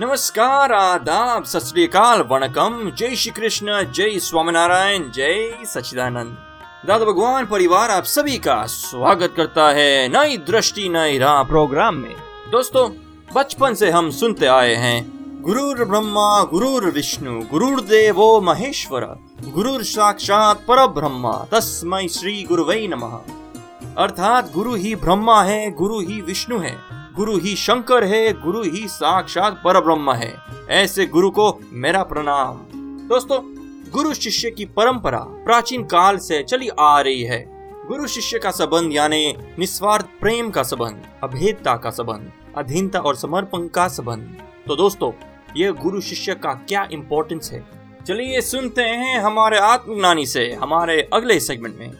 नमस्कार, आदाब, सत वणकम। जय श्री कृष्ण, जय स्वामीनारायण, जय सचिदानंद दादा भगवान, परिवार आप सभी का स्वागत करता है नई दृष्टि, नई राह प्रोग्राम में। दोस्तों, बचपन से हम सुनते आए हैं, गुरुर ब्रह्मा, गुरुर विष्णु, गुरुर्देवो महेश्वर, गुरुर साक्षात पर ब्रह्मा तस्मै श्री गुरुवै नमः। अर्थात गुरु ही ब्रह्मा है, गुरु ही विष्णु है। गुरु ही शंकर है, गुरु ही साक्षात पर ब्रह्म है। ऐसे गुरु को मेरा प्रणाम। दोस्तों, गुरु शिष्य की परंपरा प्राचीन काल से चली आ रही है। गुरु शिष्य का संबंध यानी निस्वार्थ प्रेम का संबंध, अभेदता का संबंध, अधीनता और समर्पण का संबंध। तो दोस्तों, ये गुरु शिष्य का क्या इम्पोर्टेंस है? चलिए सुनते हैं हमारे आत्मज्ञानी से, हमारे अगले सेगमेंट में।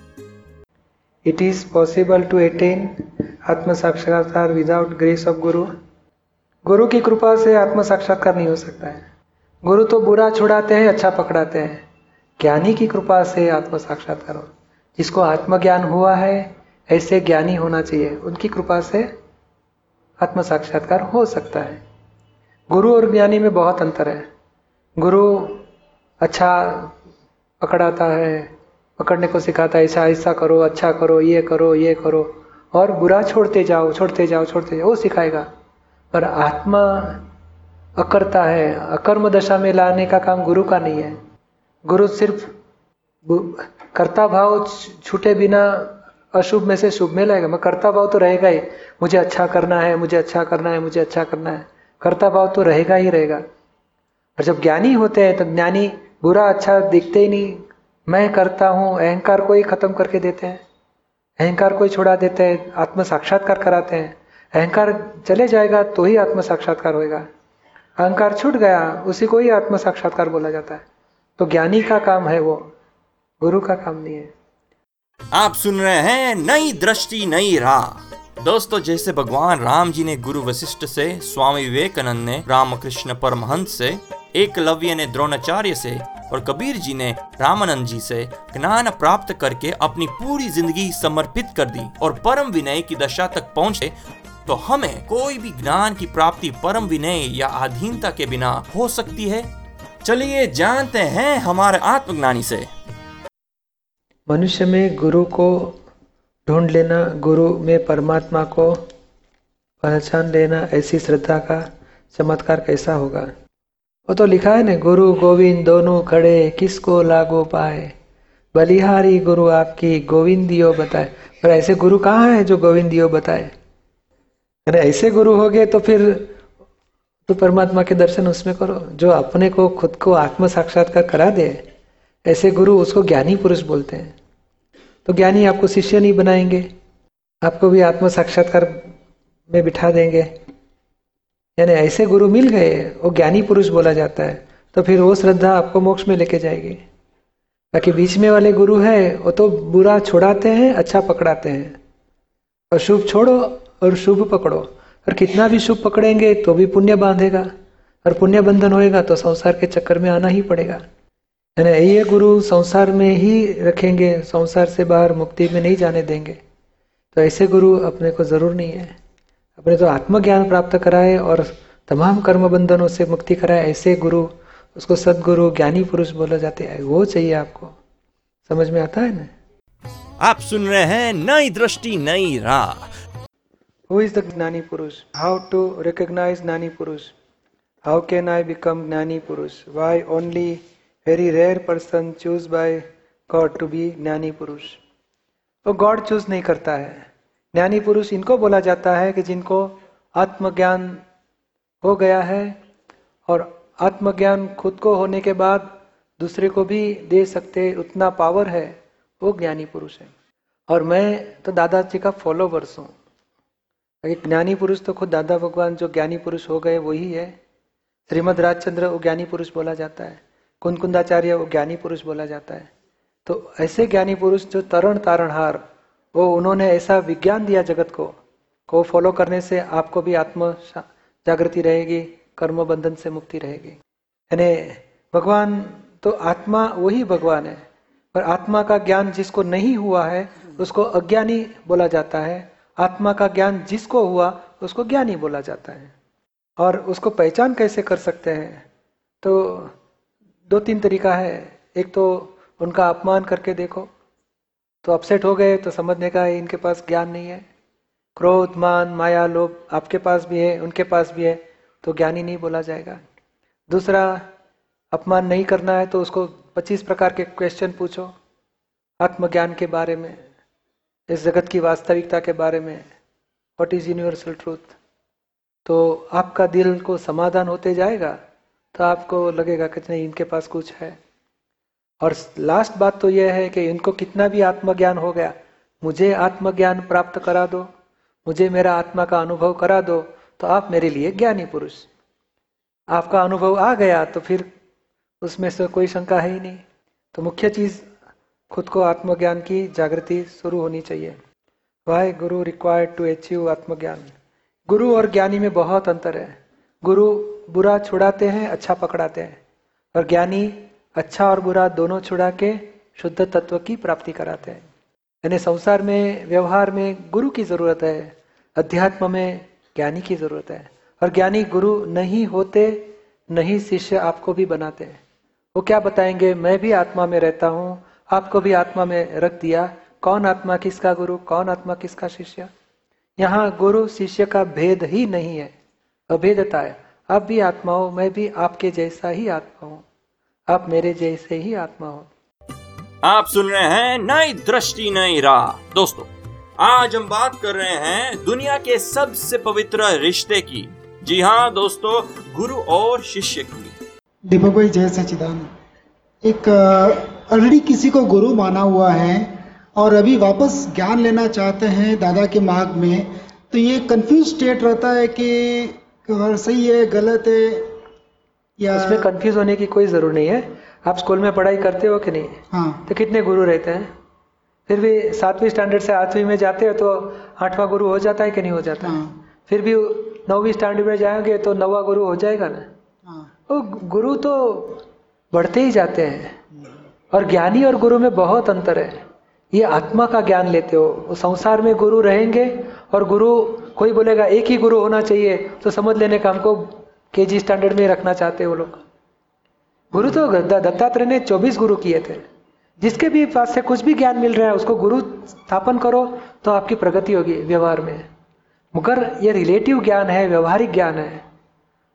It is possible to attain आत्म साक्षात्कार विदाउट ग्रेस ऑफ़ गुरु। गुरु की कृपा से आत्म साक्षात्कार नहीं हो सकता है। गुरु तो बुरा छुड़ाते हैं अच्छा पकड़ाते हैं। ज्ञानी की कृपा से आत्म साक्षात्कार हो। जिसको आत्मज्ञान हुआ है, ऐसे ज्ञानी होना चाहिए। उनकी कृपा से आत्म साक्षात्कार हो सकता है। गुरु और ज्ञानी में बहुत अंतर है। गुरु अच्छा पकड़ाता है, पकड़ने को सिखाता है ऐसा ऐसा करो अच्छा करो, ये करो ये करो। और बुरा छोड़ते जाओ छोड़ते जाओ छोड़ते जाओ, वो सिखाएगा। पर आत्मा अकर्ता है, अकर्म दशा में लाने का काम गुरु का नहीं है। गुरु सिर्फ़ कर्ता भाव छूटे बिना अशुभ में से शुभ में लाएगा। मैं कर्ता भाव तो रहेगा ही। मुझे अच्छा करना है, मुझे अच्छा करना है, मुझे अच्छा करना है। कर्ता भाव तो रहेगा ही रहेगा। और जब ज्ञानी होते हैं तो ज्ञानी बुरा अच्छा दिखते ही नहीं। मैं करता हूँ, अहंकार को ही खत्म करके देते हैं। अहंकार को ही छुड़ा देते हैं आत्म साक्षात्कार कराते हैं। अहंकार चले जाएगा तो ही आत्म साक्षात्कार होएगा। अहंकार छूट गया, उसी को ही आत्म साक्षात्कार बोला जाता है। तो ज्ञानी का काम है वो, गुरु का काम नहीं है। आप सुन रहे हैं नई दृष्टि, नई राह। दोस्तों, जैसे भगवान राम जी ने गुरु वशिष्ठ से, स्वामी विवेकानंद ने रामकृष्ण परमहंस से एकलव्य ने द्रोणाचार्य से और कबीर जी ने रामानंद जी से ज्ञान प्राप्त करके अपनी पूरी ज़िंदगी समर्पित कर दी और परम विनय की दशा तक पहुँचे तो हमें कोई भी ज्ञान की प्राप्ति परम विनय या अधीनता के बिना हो सकती है? चलिए जानते हैं हमारे आत्मज्ञानी से। मनुष्य में गुरु को ढूंढ लेना, गुरु में परमात्मा को पहचान लेना ऐसी श्रद्धा का चमत्कार कैसा होगा? वो तो लिखा है ना, गुरु गोविंद दोनों खड़े, किसको लागो पाए? बलिहारी गुरु आपकी गोविंदियो बताए। पर ऐसे गुरु कहाँ है जो गोविंदियो बताए? अरे ऐसे गुरु हो गए तो फिर तो परमात्मा के दर्शन उसमें करो। जो अपने को, खुद को आत्म साक्षात्कार करा दे, ऐसे गुरु उसको ज्ञानी पुरुष बोलते हैं। तो ज्ञानी आपको शिष्य नहीं बनाएँगे, आपको भी आत्म साक्षात्कार में बिठा देंगे। यानी ऐसे गुरु मिल गए, वो ज्ञानी पुरुष बोला जाता है तो फिर वो श्रद्धा आपको मोक्ष में लेके जाएगी। बाकी बीच में वाले गुरु है, वो तो बुरा छुड़ाते हैं अच्छा पकड़ाते हैं। और शुभ छोड़ो और शुभ पकड़ो। और कितना भी शुभ पकड़ेंगे तो भी पुण्य बांधेगा। और पुण्य बंधन होएगा तो संसार के चक्कर में आना ही पड़ेगा। यानी ये गुरु संसार में ही रखेंगे, संसार से बाहर मुक्ति में नहीं जाने देंगे। तो ऐसे गुरु अपने को ज़रूर नहीं है। अपने तो आत्मज्ञान प्राप्त कराए और तमाम कर्म बंधनों से मुक्ति कराए ऐसे गुरु उसको सदगुरु ज्ञानी पुरुष बोला जाते हैं वो चाहिए आपको। समझ में आता है ना? आप सुन रहे हैं नई दृष्टि नई राह। हु इज़ द ज्ञानी पुरुष? हाउ टू रिकॉग्नाइज ज्ञानी पुरुष? हाउ कैन आई बिकम ज्ञानी पुरुष? Why only very rare person choose by God to be ज्ञानी पुरुष? वो गॉड चूज़ नहीं करता है। ज्ञानी पुरुष इनको बोला जाता है कि जिनको आत्मज्ञान हो गया है और आत्मज्ञान खुद को होने के बाद दूसरे को भी दे सकते उतना पावर है, वो ज्ञानी पुरुष है। और मैं तो दादाजी का फॉलोवर्स हूँ। एक ज्ञानी पुरुष तो खुद दादा भगवान जो ज्ञानी पुरुष हो गए, वही है। श्रीमद राजचंद्र वो ज्ञानी पुरुष बोला जाता है। कुंदकुंदाचार्य वो ज्ञानी पुरुष बोला जाता है। तो ऐसे ज्ञानी पुरुष जो तरण तारणहार वो उन्होंने ऐसा विज्ञान दिया जगत को को फॉलो करने से आपको भी आत्म जागृति रहेगी, कर्म बंधन से मुक्ति रहेगी। यानी भगवान तो आत्मा वही भगवान है, पर आत्मा का ज्ञान जिसको नहीं हुआ है, उसको अज्ञानी बोला जाता है। आत्मा का ज्ञान जिसको हुआ, उसको ज्ञानी बोला जाता है। और उसको पहचान कैसे कर सकते हैं? तो दो तीन तरीका है। एक तो उनका अपमान करके देखो तो अपसेट हो गए तो समझने का इनके पास ज्ञान नहीं है। क्रोध, मान, माया, लोभ आपके पास भी है, उनके पास भी है तो ज्ञानी नहीं बोला जाएगा। दूसरा, अपमान नहीं करना है तो उसको 25 प्रकार के क्वेश्चन पूछो, आत्मज्ञान के बारे में, इस जगत की वास्तविकता के बारे में व्हाट इज़ यूनिवर्सल ट्रूथ तो आपका दिल को समाधान होते जाएगा तो आपको लगेगा कितने इनके पास कुछ है। और लास्ट बात तो यह है कि इनको कितना भी आत्मज्ञान हो गया, मुझे आत्मज्ञान प्राप्त करा दो, मुझे मेरा आत्मा का अनुभव करा दो तो आप मेरे लिए ज्ञानी पुरुष। आपका अनुभव आ गया तो फिर उसमें से कोई शंका है ही नहीं। तो मुख्य चीज़, खुद को आत्मज्ञान की जागृति शुरू होनी चाहिए। Y Guru required to achieve आत्मज्ञान। गुरु और ज्ञानी में बहुत अंतर है। गुरु बुरा छुड़ाते हैं अच्छा पकड़ाते हैं। और ज्ञानी अच्छा और बुरा दोनों छुड़ा के शुद्ध तत्व की प्राप्ति कराते हैं। यानी संसार में, व्यवहार में गुरु की ज़रूरत है, अध्यात्म में ज्ञानी की ज़रूरत है। और ज्ञानी गुरु नहीं होते, नहीं शिष्य आपको भी बनाते हैं। वो क्या बताएँगे? मैं भी आत्मा में रहता हूँ, आपको भी आत्मा में रख दिया। कौन आत्मा किसका गुरु? कौन आत्मा किसका शिष्य? यहाँ गुरु शिष्य का भेद ही नहीं है। अभेदता है। आप भी आत्मा हो, मैं भी आपके जैसा ही आत्मा हूँ। आप मेरे जैसे ही आत्मा हो। आप सुन रहे हैं नई दृष्टि नई राह। दोस्तों आज हम बात कर रहे हैं दुनिया के सबसे पवित्र रिश्ते की। जी हाँ दोस्तों गुरु और शिष्य की। दीपक भाई जय सचिदानंद एक ऑलरेडी किसी को गुरु माना हुआ है और अभी वापस ज्ञान लेना चाहते हैं दादा के मार्ग में तो ये कंफ्यूज स्टेट रहता है कि सही है गलत है या इसमें कंफ्यूज होने की कोई ज़रूरत नहीं है। आप स्कूल में पढ़ाई करते हो कि नहीं? हाँ। तो कितने गुरु रहते हैं? फिर भी सातवीं स्टैंडर्ड से आठवीं में जाते हो तो आठवां गुरु हो जाता है कि नहीं हो जाता? है। हाँ फिर भी नौवीं स्टैंडर्ड में जाएँगे तो नवा गुरु हो जाएगा ना? हाँ। वो गुरु तो बढ़ते ही जाते हैं। और ज्ञानी और गुरु में बहुत अंतर है। ये आत्मा का ज्ञान लेते हो। संसार में गुरु रहेंगे और गुरु कोई बोलेगा एक ही गुरु होना चाहिए तो समझ लेने का हमको के जी स्टैंडर्ड में रखना चाहते वो लोग। गुरु तो दत्तात्रेय ने 24 गुरु किए थे। जिसके भी पास से कुछ भी ज्ञान मिल रहा है, उसको गुरु स्थापन करो तो आपकी प्रगति होगी व्यवहार में। मगर ये रिलेटिव ज्ञान है, व्यवहारिक ज्ञान है।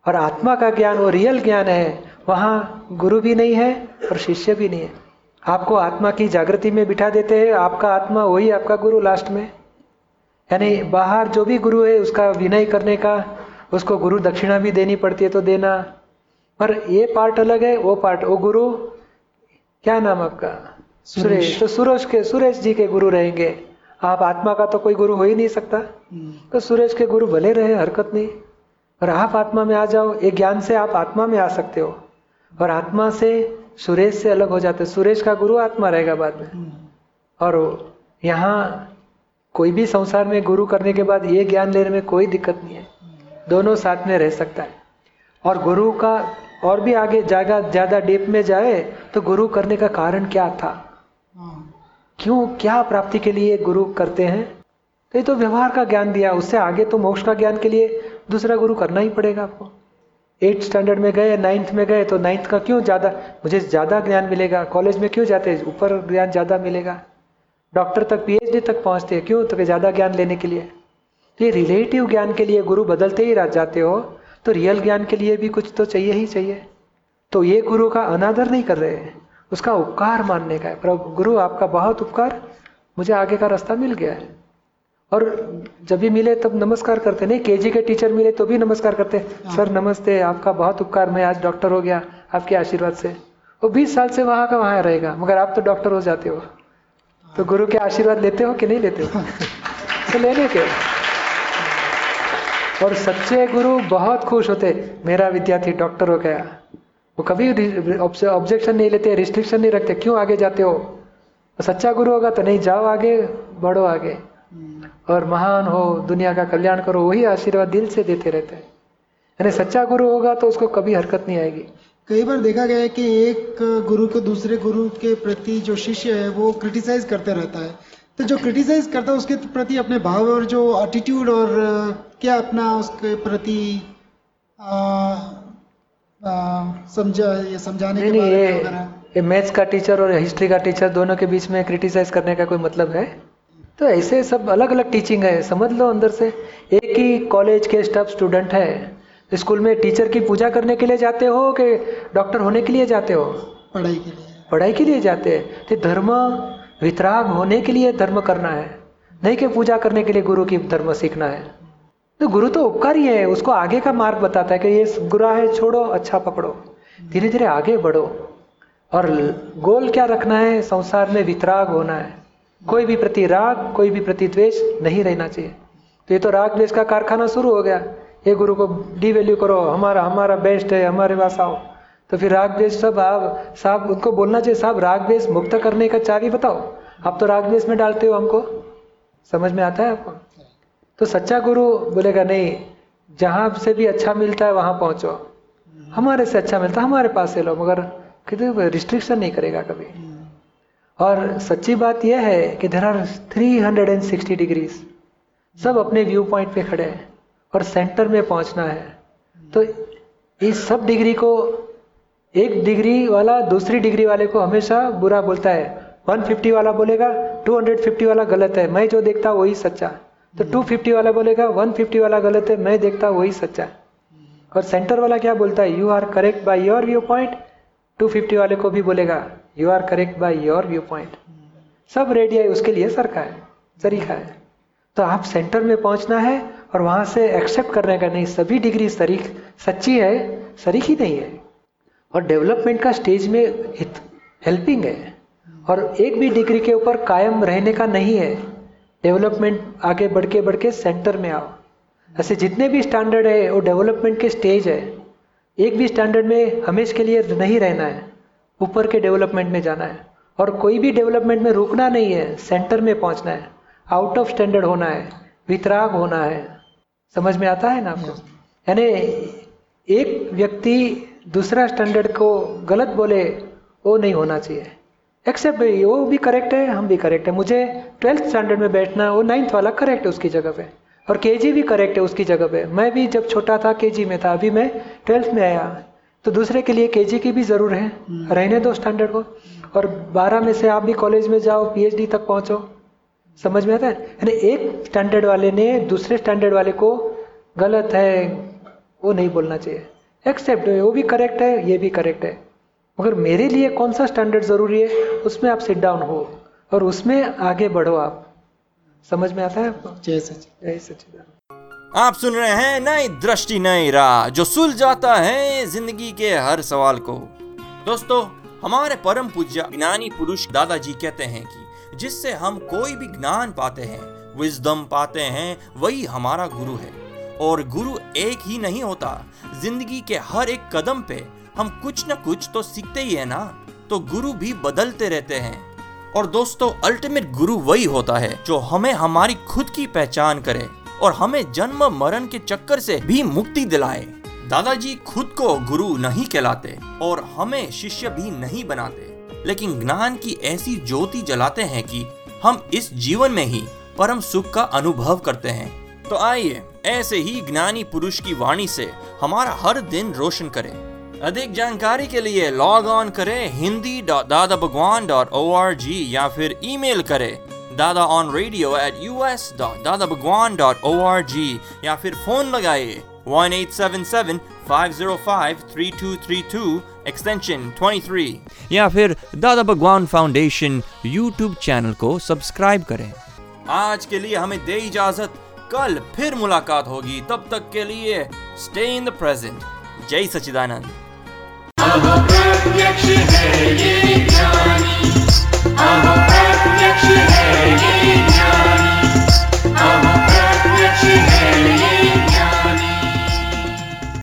और आत्मा का ज्ञान, वो रियल ज्ञान है। वहाँ गुरु भी नहीं है और शिष्य भी नहीं है। आपको आत्मा की जागृति में बिठा देते हैं, आपका आत्मा वही आपका गुरु लास्ट में। यानी बाहर जो भी गुरु है, उसका विनय करने का उसको गुरु दक्षिणा भी देनी पड़ती है तो देना। पर ये पार्ट अलग है वो पार्ट वो गुरु क्या नाम आपका? सुरेश। तो सुरेश के सुरेश जी के गुरु रहेंगे। आप आत्मा का तो कोई गुरु हो ही नहीं सकता। हम्म, तो सुरेश के गुरु भले रहे हरकत नहीं। और आप आत्मा में आ जाओ ये ज्ञान से आप आत्मा में आ सकते हो। और आत्मा से सुरेश से अलग हो जाते सुरेश का गुरु आत्मा रहेगा बाद में। हम्म, और यहाँ कोई भी संसार में गुरु करने के बाद ये ज्ञान लेने में कोई दिक्कत नहीं है। दोनों साथ में रह सकता है। और गुरु का और भी आगे जाएगा ज़्यादा डीप में जाए तो गुरु करने का कारण क्या था? हाँ। क्यों क्या प्राप्ति के लिए गुरु करते हैं? तो ये तो व्यवहार का ज्ञान दिया। उससे आगे तो मोक्ष का ज्ञान के लिए दूसरा गुरु करना ही पड़ेगा आपको। एट्थ स्टैंडर्ड में गए नाइन्थ में गए तो नाइन्थ का क्यों ज़्यादा मुझे ज़्यादा ज्ञान मिलेगा? कॉलेज में क्यों जाते? हैं ऊपर ज्ञान ज़्यादा मिलेगा? डॉक्टर तक पीएचडी तक पहुँचते हैं क्यों? तो ज़्यादा ज्ञान लेने के लिए। ये रिलेटिव ज्ञान के लिए गुरु बदलते ही रह जाते हो तो रियल ज्ञान के लिए भी कुछ तो चाहिए ही चाहिए। तो ये गुरु का अनादर नहीं कर रहे हैं। उसका उपकार मानने का है। प्रभु गुरु आपका बहुत उपकार। मुझे आगे का रास्ता मिल गया है। और जब भी मिले तब नमस्कार करते नहीं केजी के टीचर मिले तो भी नमस्कार करते सर नमस्ते आपका बहुत उपकार। मैं आज डॉक्टर हो गया। आपके आशीर्वाद से। वो बीस साल से वहाँ का वहाँ रहेगा। मगर आप तो डॉक्टर हो जाते हो। तो गुरु के आशीर्वाद लेते हो कि नहीं लेते हो? तो लेने के और सच्चे गुरु बहुत खुश होते। मेरा विद्यार्थी डॉक्टर हो गया। वो कभी ऑब्जेक्शन नहीं लेते रिस्ट्रिक्शन नहीं रखते। क्यों आगे जाते हो? सच्चा गुरु होगा तो नहीं जाओ आगे बढ़ो आगे। और महान हो दुनिया का कल्याण करो वही आशीर्वाद दिल से देते रहते हैं। यानी सच्चा गुरु होगा तो उसको कभी हरकत नहीं आएगी। कई बार देखा गया है कि एक गुरु के दूसरे गुरु के प्रति जो शिष्य है वो क्रिटिसाइज करते रहता है। तो जो क्रिटिसाइज करता है उसके प्रति अपने भाव और जो एटीट्यूड और क्या अपना उसके प्रति समझा ये समझाने नहीं के नहीं बारे ये में ये मैथ्स का टीचर और हिस्ट्री का टीचर दोनों के बीच में क्रिटिसाइज करने का कोई मतलब है? तो ऐसे सब अलग अलग टीचिंग है समझ लो अंदर से। एक ही कॉलेज के स्टाफ स्टूडेंट है। स्कूल में टीचर की पूजा करने के लिए जाते हो कि डॉक्टर होने के लिए जाते हो? पढ़ाई के लिए। पढ़ाई के लिए जाते हैं। तो धर्म वितराग होने के लिए धर्म करना है, नहीं कि पूजा करने के लिए गुरु की धर्म सीखना है। तो गुरु तो उपकारी है उसको आगे का मार्ग बताता है कि ये बुरा है, छोड़ो अच्छा पकड़ो धीरे धीरे आगे बढ़ो। और गोल क्या रखना है? संसार में वितराग होना है। कोई भी प्रति राग, कोई भी प्रति द्वेष नहीं रहना चाहिए। तो ये तो राग द्वेष का कारखाना शुरू हो गया। ये गुरु को डी वैल्यू करो, हमारा हमारा बेस्ट है, हमारे पास आओ। तो फिर राग द्वेष सब आप साहब उनको बोलना चाहिए साहब राग द्वेष मुक्त करने का चाबी बताओ। आप तो राग द्वेष में डालते हो हमको। समझ में आता है आपको? तो सच्चा गुरु बोलेगा, नहीं, जहाँ से भी अच्छा मिलता है, वहाँ पहुंचो। हमारे से अच्छा मिलता है, हमारे पास से लो। मगर कितने रिस्ट्रिक्शन नहीं करेगा कभी। और सच्ची बात यह है कि देर आर 360 डिग्रीज सब अपने व्यू पॉइंट पे खड़े हैं और सेंटर में पहुँचना है। तो इस सब डिग्री को एक डिग्री वाला दूसरी डिग्री वाले को हमेशा बुरा बोलता है। 150 वाला बोलेगा 250 वाला गलत है मैं जो देखता वही सच्चा। तो 250 वाला बोलेगा 150 वाला गलत है मैं देखता वही सच्चा। और सेंटर वाला क्या बोलता है? You are correct by your viewpoint 250 वाले को भी बोलेगा you are correct by your viewpoint सब रेडी है उसके लिए सरका है सरीखा है। तो आप सेंटर में पहुँचना है और वहाँ से एक्सेप्ट करने का नहीं सभी डिग्री सरीख सच्ची है सरीख ही नहीं है। और डेवलपमेंट का स्टेज में हेल्पिंग है। और एक भी डिग्री के ऊपर कायम रहने का नहीं है डेवलपमेंट आगे बढ़ के बढ़ के सेंटर में आओ। ऐसे जितने भी स्टैंडर्ड है वो डेवलपमेंट के स्टेज है। एक भी स्टैंडर्ड में हमेशा के लिए नहीं रहना है ऊपर के डेवलपमेंट में जाना है। और कोई भी डेवलपमेंट में रुकना नहीं है सेंटर में पहुँचना है। आउट ऑफ़ स्टैंडर्ड होना है वितराग होना है। समझ में आता है ना आपको? यानी एक व्यक्ति दूसरा स्टैंडर्ड को गलत बोले वो नहीं होना चाहिए। एक्सेप्ट वो भी करेक्ट है हम भी करेक्ट है। मुझे ट्वेल्थ स्टैंडर्ड में बैठना है वो नाइन्थ वाला करेक्ट है उसकी जगह पे। और केजी भी करेक्ट है उसकी जगह पे। मैं भी जब छोटा था केजी में था अभी मैं ट्वेल्थ में आया। तो दूसरे के लिए केजी की भी ज़रूर है। रहने दो स्टैंडर्ड को। और बारह में से आप भी कॉलेज में जाओ पीएचडी तक पहुंचो। समझ में आता है? यानी एक स्टैंडर्ड वाले ने दूसरे स्टैंडर्ड वाले को गलत है वो नहीं बोलना चाहिए। एक्सेप्ट वो भी करेक्ट है ये भी करेक्ट है। मगर मेरे लिए कौन सा स्टैंडर्ड ज़रूरी है? उसमें आप सिट डाउन हो और उसमें आगे बढ़ो आप। समझ में आता है? आपको जय सचिन जय सच्चिदानंद। आप सुन रहे हैं नई दृष्टि नई राह जो सुलझाता है ज़िंदगी के हर सवाल को। दोस्तों हमारे परम पूज्य ज्ञानी पुरुष दादाजी कहते हैं कि जिससे हम कोई भी ज्ञान पाते हैं विजडम पाते हैं वही हमारा गुरु है। और गुरु एक ही नहीं होता। ज़िंदगी के हर एक कदम पे हम कुछ न कुछ तो सीखते ही है ना? तो गुरु भी बदलते रहते हैं। और दोस्तों अल्टीमेट गुरु वही होता है जो हमें हमारी खुद की पहचान करे और हमें जन्म, मरण के चक्कर से भी मुक्ति दिलाए। दादाजी खुद को गुरु नहीं कहलाते और हमें शिष्य भी नहीं बनाते। लेकिन ज्ञान की ऐसी ज्योति जलाते हैं कि हम इस जीवन में ही परम सुख का अनुभव करते हैं। तो आइए ऐसे ही ज्ञानी पुरुष की वाणी से हमारा हर दिन रोशन करें। अधिक जानकारी के लिए लॉग ऑन करें हिंदी दादा Bhagwan dot O R G या फिर ईमेल करें Dada on radio at U S dot Dada Bhagwan dot O R G या फिर फ़ोन लगाइए one eight seven seven five zero five three two three two extension twenty three या फिर Dada Bhagwan Foundation YouTube channel को subscribe करें। आज के लिए हमें दे इजाज़त। कल फिर मुलाकात होगी। तब तक के लिए स्टे इन द प्रेजेंट जय सचिदानंद